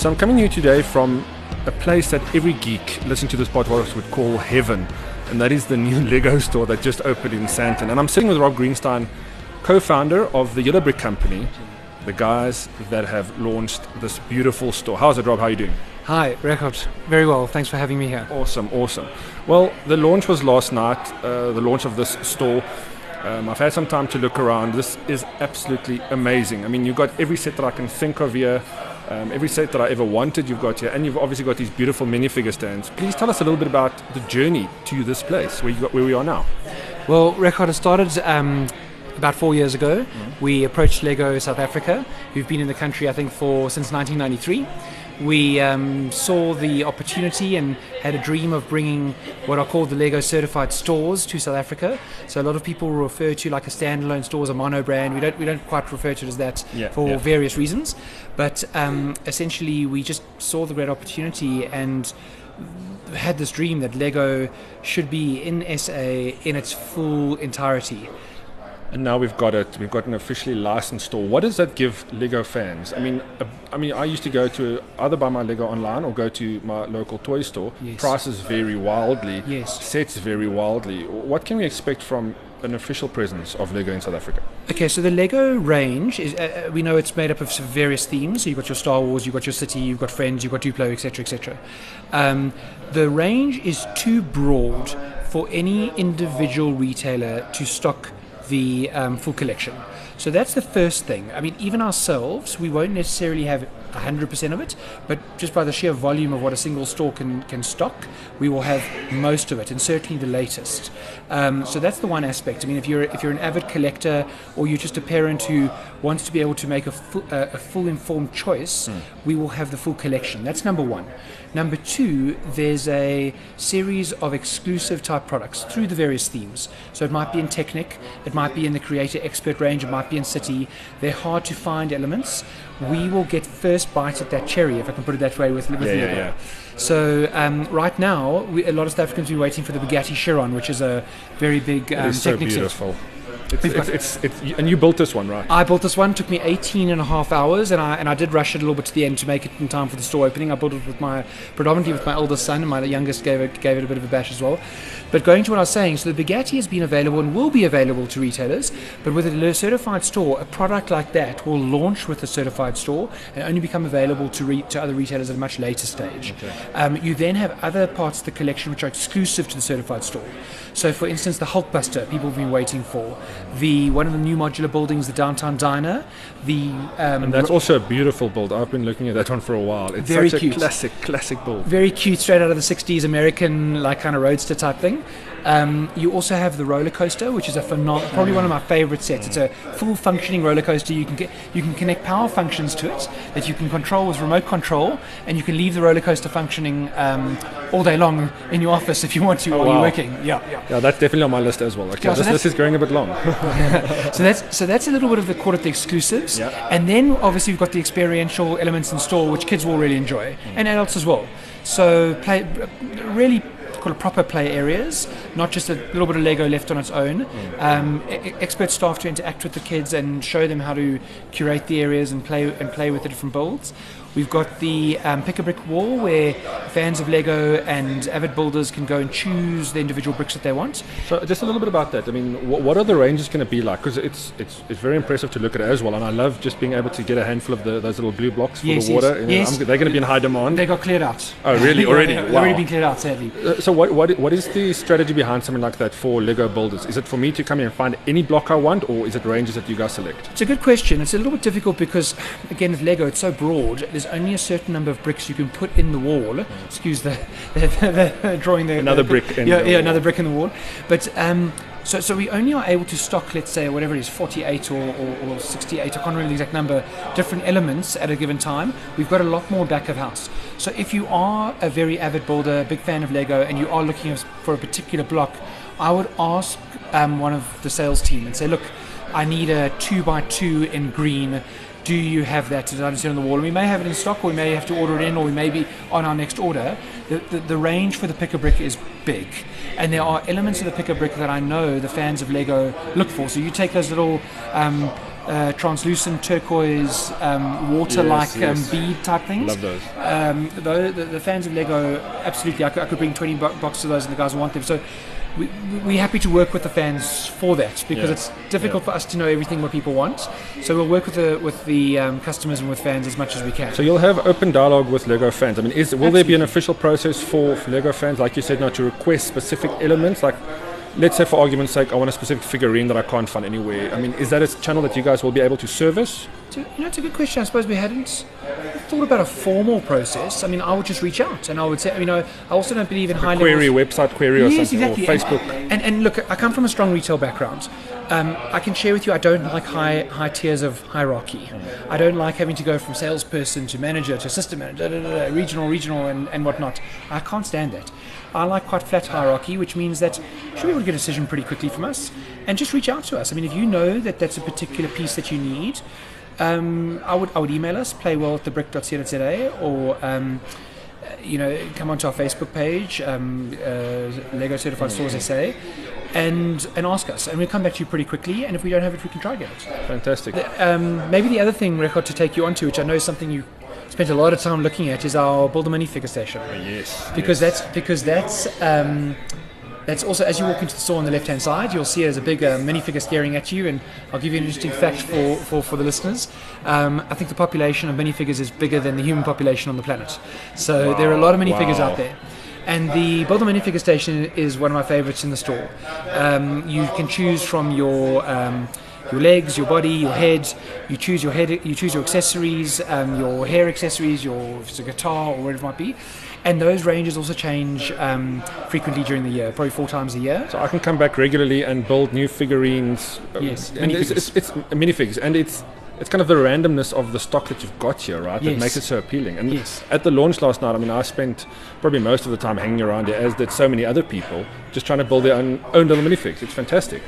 So I'm coming to you today from a place that every geek listening to this podcast would call heaven, and that is the new Lego store that just opened in Sandton. And I'm sitting with Rob Greenstein, co-founder of the Yellow Brick Company, the guys that have launched this beautiful store. How's it, Rob? How are you doing? Hi, Regardt. Very well. Thanks for having me here. Awesome, awesome. Well, the launch was last night, uh, the launch of this store. Um, I've had some time to look around. This is absolutely amazing. I mean, you've got every set that I can think of here, um, every set that I ever wanted, you've got here, and you've obviously got these beautiful minifigure stands. Please tell us a little bit about the journey to this place, where, you got, where we are now. Well, Regardt has started um, about four years ago. Mm-hmm. We approached Lego South Africa, who've been in the country, I think, for since 1993 we um, saw the opportunity and had a dream of bringing what are called the Lego certified stores to South Africa. So a lot of people refer to like a standalone store as a mono brand. We don't we don't quite refer to it as that yeah, for yeah. various reasons, but um, essentially we just saw the great opportunity and had this dream that Lego should be in SA in its full entirety and now we've got it. We've got an officially licensed store. What does that give Lego fans? I mean, uh, I mean, I used to go to either buy my Lego online or go to my local toy store. Yes. Prices vary wildly. Yes. Sets vary wildly. What can we expect from an official presence of Lego in South Africa? Okay, so the Lego range is uh, uh we know it's made up of various themes. So you've got your Star Wars, you've got your city, you've got friends, you've got Duplo, etc., etc. Um, the range is too broad for any individual retailer to stock the um, full collection. So that's the first thing. I mean, even ourselves, we won't necessarily have 100% of it, but just by the sheer volume of what a single store can, can stock, we will have most of it, and certainly the latest. Um, so that's the one aspect. I mean, if you're if you're an avid collector or you're just a parent who wants to be able to make a full, uh, a full informed choice, mm. we will have the full collection. That's number one. Number two, there's a series of exclusive type products through the various themes. So it might be in Technic, it might be in the Creator Expert range, it might be in City. They're hard to find elements. We will get first bite at that cherry, if I can put it that way, with, with yeah, yeah, yeah. So um, right now, we, a lot of South Africans been waiting for the Bugatti Chiron, which is a very big um, it is so beautiful. Set. It's, it's, it's, it's, and you built this one, right? I built this one. It took me 18 and a half hours, and I and I did rush it a little bit to the end to make it in time for the store opening. I built it with my predominantly with my eldest son, and my youngest gave it gave it a bit of a bash as well. But going to what I was saying, so the Bugatti has been available and will be available to retailers, but with a certified store, a product like that will launch with a certified store and only become available to, re- to other retailers at a much later stage. Okay. Um, you then have other parts of the collection which are exclusive to the certified store. So, for instance, the Hulkbuster, people have been waiting for. The one of the new modular buildings, the Downtown Diner. The um, and that's also a beautiful build. I've been looking at that one for a while. It's very such cute. a classic, classic build. Very cute, straight out of the '60s American, like kind of roadster type thing. Um, you also have the roller coaster, which is a phenomenal, probably one of my favorite sets. It's a full functioning roller coaster. You can get, you can connect power functions to it that you can control with remote control, and you can leave the roller coaster functioning um, all day long in your office if you want to oh, while wow. you're working. Yeah, yeah, yeah. That's definitely on my list as well. Okay, yeah, so this, this, is going a bit long. so that's so that's a little bit of the call it the exclusives, yeah. and then obviously we've got the experiential elements in store, which kids will really enjoy, mm. and adults as well. So play really call proper play areas, not just a little bit of Lego left on its own. Um, expert staff to interact with the kids and show them how to curate the areas and play and play with the different builds. We've got the um, pick a brick wall where fans of Lego and avid builders can go and choose the individual bricks that they want. So, just a little bit about that. I mean, wh- what are the ranges going to be like? Because it's, it's it's very impressive to look at it as well, and I love just being able to get a handful of the, those little blue blocks for yes, the water. Yes, yes. they're going to be in high demand. They got cleared out. Oh, really? Already? They've wow. already been cleared out, sadly. Uh, so, what, what what is the strategy behind something like that for Lego builders? Is it for me to come in and find any block I want, or is it ranges that you guys select? It's a good question. It's a little bit difficult because, again, with Lego, it's so broad. There's only a certain number of bricks you can put in the wall. Excuse the, the, the, the drawing there. Another brick. In yeah, yeah, another brick in the wall. But um, so, so we only are able to stock, let's say, whatever it is, 48 or, or, or 68, I can't remember the exact number, different elements at a given time. We've got a lot more back of house. So if you are a very avid builder, big fan of Lego, and you are looking for a particular block, I would ask um, one of the sales team and say, look, I need a two by two in green do you have that design set on the wall? And we may have it in stock, or we may have to order it in, or we may be on our next order. The, the, the range for the pick a brick is big, and there are elements of the pick a brick that I know the fans of Lego look for. So you take those little um, uh, translucent turquoise, um, water-like Yes, yes. Um, bead type things. Love those. Um, the, the, the fans of Lego, absolutely, I could, I could bring 20 bo- boxes of those and the guys want them. So we, we- we're happy to work with the fans for that because Yeah. it's difficult for us to know everything what people want. So we'll work with the with the um, customers and with fans as much as we can. So you'll have open dialogue with Lego fans. I mean, is will there be an official process for, for Lego fans, like you said, now to request specific elements? Like, let's say for argument's sake, I want a specific figurine that I can't find anywhere. I mean, is that a channel that you guys will be able to service? So, you know, it's a good question. I suppose we hadn't thought about a formal process. I mean, I would just reach out and I would say, you know, I also don't believe in high Query, website query, or Yes, something, exactly. or Facebook. And, and, and look, I come from a strong retail background. Um, I can share with you, I don't like high high tiers of hierarchy. I don't like having to go from salesperson to manager to system manager, da, da, da, regional, regional, and, and whatnot. I can't stand that. I like quite flat hierarchy, which means that you should be able to get a decision pretty quickly from us, and just reach out to us. I mean, if you know that that's a particular piece that you need, um, I would I would email us playwell at thebrick.co.za or um, uh, you know come onto our Facebook page um, uh, Lego Certified Stores SA and and ask us and we'll come back to you pretty quickly and if we don't have it we can try get it. Fantastic. Um, maybe the other thing Regardt to take you onto which I know is something you spent a lot of time looking at is our Build a Minifigure station Yes. because that's because that's um, that's also as you walk into the store on the left hand side you'll see there's a big uh, minifigure staring at you and I'll give you an interesting fact for, for, for the listeners um, I think the population of minifigures is bigger than the human population on the planet so there are a lot of minifigures Wow. out there and the Build a Minifigure station is one of my favorites in the store um, you can choose from your um, your legs, your body, your head. You choose your head. You choose your accessories, um, your hair accessories, your if it's a guitar or whatever it might be. And those ranges also change um, frequently during the year, probably four times a year. So I can come back regularly and build new figurines. uh, Yes, and it's, it's, it's minifigs, and it's it's kind of the randomness of the stock that you've got here, right? That makes it so appealing. And Yes. at the launch last night, I mean, I spent probably most of the time hanging around here, as did so many other people, just trying to build their own, own little minifigs. It's fantastic.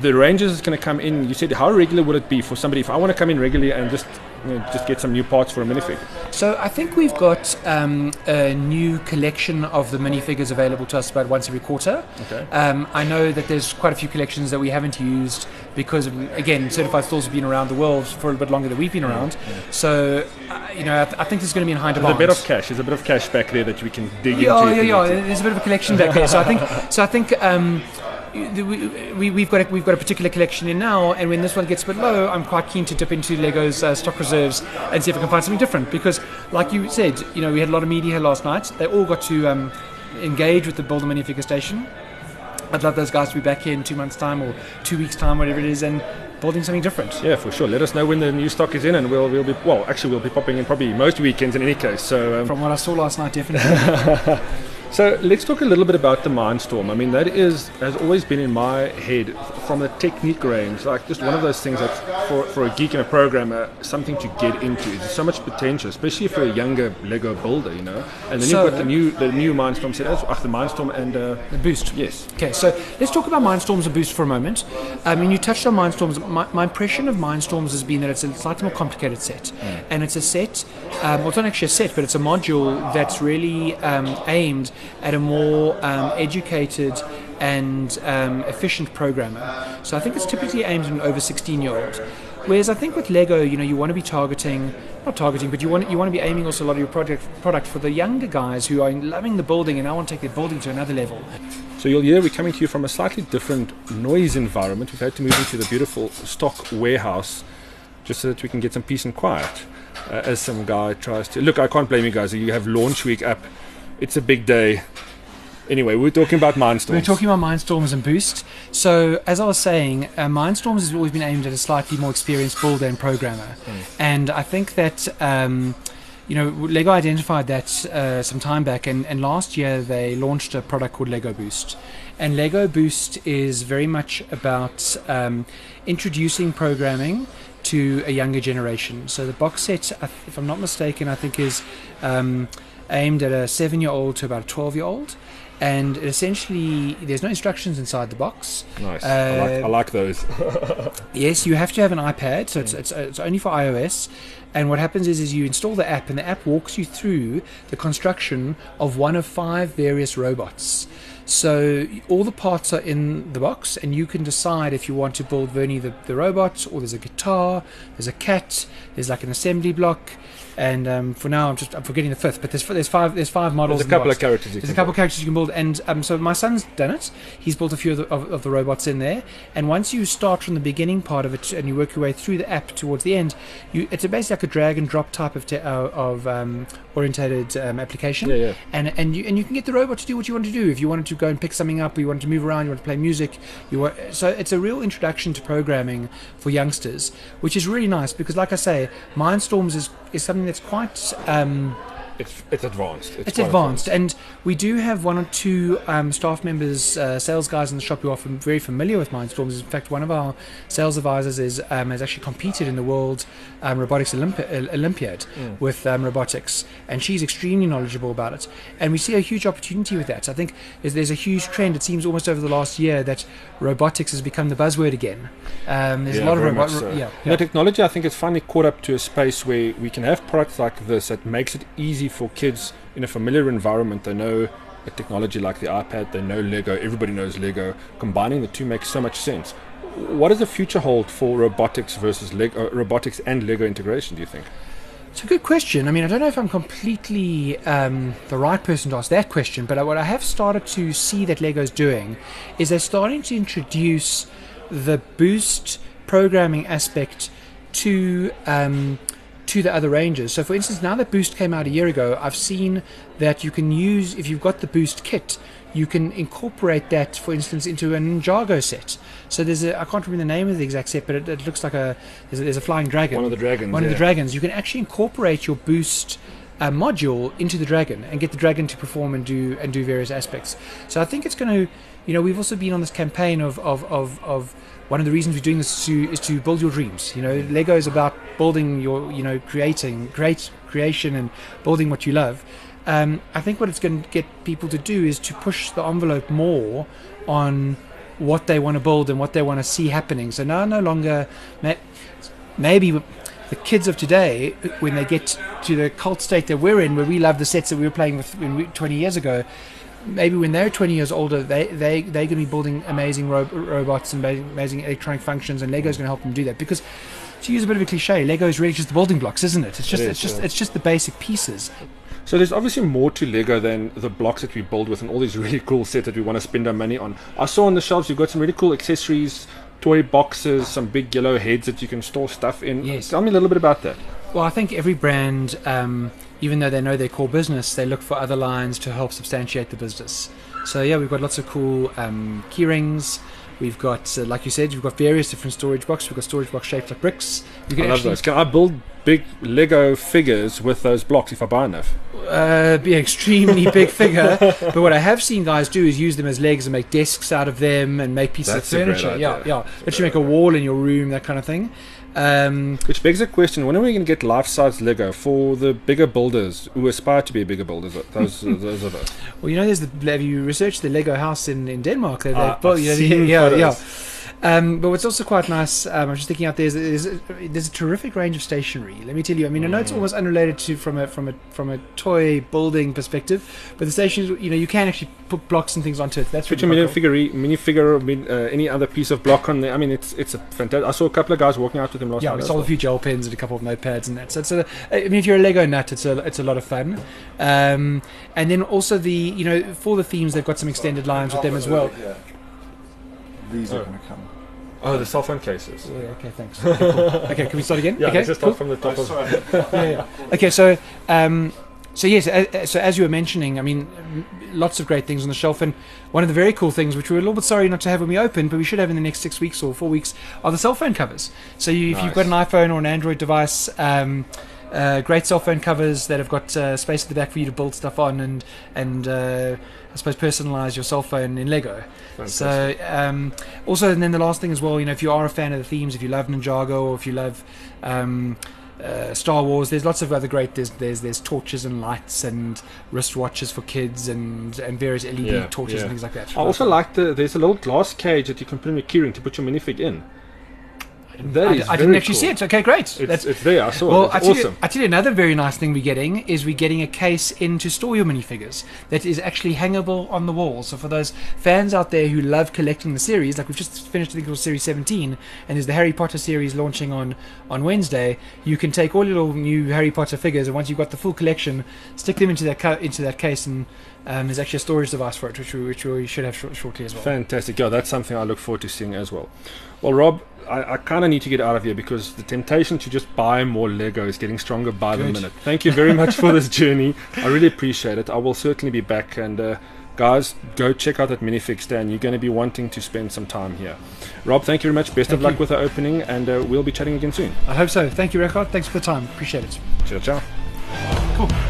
The ranges is going to come in. You said how regular would it be for somebody if I want to come in regularly and just you know, just get some new parts for a minifig? So I think we've got um, a new collection of the minifigures available to us about once every quarter. Okay. Um, I know that there's quite a few collections that we haven't used because, again, certified stores have been around the world for a bit longer than we've been around. So, uh, you know, I, th- I think there's going to be in high There's a bit of cash. There's a bit of cash back there that we can dig yeah, into. yeah, we yeah. There's a bit of a collection back there. So I think, so I think. Um, we, we, we've got a, we've got a particular collection in now, and when this one gets a bit low, I'm quite keen to dip into Lego's uh, stock reserves and see if I can find something different. Because, like you said, you know, we had a lot of media here last night. They all got to um, engage with the Build a Minifigure station. I'd love those guys to be back here in two months' time or two weeks' time, whatever it is, and building something different. Yeah, for sure. Let us know when the new stock is in, and we'll we'll be well. Actually, we'll be popping in probably most weekends in any case. So um, From what I saw last night, definitely. So let's talk a little bit about the Mindstorm. I mean, that is has always been in my head from the Technic range, like just one of those things that for, for a geek and a programmer, something to get into. There's so much potential, especially for a younger Lego builder, you know. And then So- you've got the new the new Mindstorm set, oh, the Mindstorm and uh, the boost. yes, Okay, so let's talk about Mindstorms and Boost for a moment. I mean, you touched on Mindstorms. My, my impression of Mindstorms has been that it's a slightly more complicated set. And it's a set, um, well, it's not actually a set, but it's a module that's really um, aimed at a more um, educated and um, efficient programmer. So I think it's typically aimed at an over 16 year old. Whereas I think with Lego, you know, you want to be targeting, not targeting, but you want you want to be aiming also a lot of your project product for the younger guys who are loving the building and now want to take their building to another level. So you'll hear we're coming to you from a slightly different noise environment. We've had to move into the beautiful stock warehouse just so that we can get some peace and quiet. Uh, as some guy tries to look, I can't blame you guys. You have launch week up. It's a big day. Anyway, we're talking about Mindstorms. We're talking about Mindstorms and Boost. So, as I was saying, uh, Mindstorms has always been aimed at a slightly more experienced builder and programmer. And I think that, um, you know, Lego identified that uh, some time back, and, and last year they launched a product called Lego Boost. And Lego Boost is very much about um, introducing programming to a younger generation. So, the box set, if I'm not mistaken, I think is um, aimed at a seven year old to about a 12 year old and essentially there's no instructions inside the box. Nice. I, like, I Uh, like those. Yes, you have to have an iPad, so it's, it's, it's only for iOS. And what happens is, is you install the app, and the app walks you through the construction of one of five various robots. So all the parts are in the box, and you can decide if you want to build Vernie the, the robot, or there's a guitar, there's a cat, there's like an assembly block, and um, for now I'm just I'm forgetting the fifth, but there's there's five there's five models. There's a in the couple of characters you There's a can couple build. of characters you can build, and um, so my son's done it. He's built a few of the, of, of the robots in there, and once you start from the beginning part of it and you work your way through the app towards the end, you it's a basically like a drag and drop type of te- uh, of um, orientated um, application. Yeah, yeah. And and you and you can get the robot to do what you want to do. If you wanted to go and pick something up, you wanted to move around, you want to play music, you want, so it's a real introduction to programming for youngsters, which is really nice because, like I say, Mindstorms is is something that's quite. Um, It's it's advanced. It's, it's quite advanced, and we do have one or two um, staff members, uh, sales guys in the shop who are fam- very familiar with Mindstorms. In fact, one of our sales advisors is um, has actually competed in the World um, Robotics Olympi- Olympiad Mm. with um, robotics, and she's extremely knowledgeable about it. And we see a huge opportunity with that. I think is there's a huge trend. It seems almost over the last year that robotics has become the buzzword again. Um, there's Yeah, a lot of very robot, much so. yeah, You yeah. know, technology, I think, is finally caught up to a space where we can have products like this that makes it easy for kids in a familiar environment. They know a technology like the iPad, they know Lego, everybody knows Lego. Combining the two makes so much sense. What does the future hold for robotics versus Lego, uh, robotics and Lego integration? Do you think? It's a good question. I mean, I don't know if I'm completely um, the right person to ask that question, but what I have started to see that Lego's doing is they're starting to introduce the boost programming aspect to um, to the other ranges. So, for instance, now that Boost came out a year ago, I've seen that you can use if you've got the Boost kit. You can incorporate that, for instance, into a Ninjago set. So there's a I can't remember the name of the exact set, but it, it looks like a there's, a there's a flying dragon One of the dragons. one of the dragons, you can actually incorporate your boost uh, module into the dragon and get the dragon to perform and do and do various aspects. So I think it's going to, you know, we've also been on this campaign of of, of, of one of the reasons we're doing this is to, is to build your dreams. You know, Lego is about building your, you know, creating, great creation and building what you love. Um, I think what it's going to get people to do is to push the envelope more on what they want to build and what they want to see happening. So now no longer, maybe the kids of today, when they get to the cult state that we're in, where we love the sets that we were playing with when we, 20 years ago, maybe when they're 20 years older, they, they, they're going to be building amazing ro- robots and amazing electronic functions, and Lego's mm. going to help them do that. Because to use a bit of a cliche, Lego is really just the building blocks, isn't it? It's just, is, it's just, yeah. it's just the basic pieces. So there's obviously more to Lego than the blocks that we build with and all these really cool sets that we want to spend our money on. I saw on the shelves you've got some really cool accessories, toy boxes, some big yellow heads that you can store stuff in. Yes. Tell me a little bit about that. Well, I think every brand, um, even though they know their core business, they look for other lines to help substantiate the business. So yeah, we've got lots of cool um, key rings. We've got, uh, like you said, we've got various different storage boxes. We've got storage box shaped like bricks. You I love those. Can I build big Lego figures with those blocks if I buy enough? uh, be an extremely big figure. But what I have seen guys do is use them as legs and make desks out of them and make pieces That's of furniture. Yeah, yeah. Literally make a wall in your room, that kind of thing. Um, Which begs the question: When are we going to get life-size Lego for the bigger builders who aspire to be bigger builders? Those, those of us. well, you know, there's the have you researched the Lego house in, in Denmark? They, they've built- I've you know, seen yeah, photos. yeah. Um, but what's also quite nice, um, I'm just thinking out there, is, is there's a terrific range of stationery. Let me tell you. I mean, I know it's Mm. almost unrelated to from a from a from a toy building perspective, but the stations, you know, you can actually put blocks and things onto it. That's really your mini cool. figure, mini figure, uh, any other piece of block on there. I mean, it's it's a fantastic. I saw a couple of guys walking out with them last Yeah, night. we as sold a few gel pens and a couple of notepads and that. So it's a, I mean, if you're a Lego nut, it's a it's a lot of fun. Um, and then also the you know for the themes, they've got some extended lines with them as well. Yeah. These Oh. are going to come. Oh, the cell phone cases. Yeah, okay, thanks. Okay, cool. Okay, can we start again? Yeah, okay, just cool. start from the top Oh, of. sorry. yeah, yeah. Okay, so um, so yes, uh, so as you were mentioning, I mean, lots of great things on the shelf, and one of the very cool things, which we we're a little bit sorry not to have when we opened, but we should have in the next six weeks or four weeks, are the cell phone covers. So you, if you've got an iPhone or an Android device. Um, uh, great cell phone covers that have got uh, space at the back for you to build stuff on and and uh, I suppose personalize your cell phone in Lego. So um, also, and then the last thing as well, you know, if you are a fan of the themes, if you love Ninjago or if you love um, uh, Star Wars. There's lots of other great. There's there's there's torches and lights and wristwatches for kids and and various LED Yeah, torches yeah. and things like that. I also like the there's a little glass cage that you can put in your keyring to put your minifig in. That I, is I didn't actually cool. see it. Okay, great. It's, That's it's there. I saw well, it. I It's tell, awesome. you, I tell you another very nice thing we're getting is we're getting a case in to store your minifigures that is actually hangable on the wall. So for those fans out there who love collecting the series, like we've just finished, I think it was Series 17, and there's the Harry Potter series launching on on Wednesday. You can take all your little new Harry Potter figures, and once you've got the full collection, stick them into that into that case, and um, there's actually a storage device for it, which we, which we should have short, shortly as well. Fantastic. Yeah, that's something I look forward to seeing as well. Well, Rob, I, I kind of need to get out of here because the temptation to just buy more Lego is getting stronger by the minute. Thank you very much for this journey. I really appreciate it. I will certainly be back. And uh, guys, go check out that minifig stand. You're going to be wanting to spend some time here. Rob, thank you very much. Best of luck you. with the opening, and uh, we'll be chatting again soon. I hope so. Thank you, Regardt. Thanks for the time. Appreciate it. Ciao, ciao. Cool.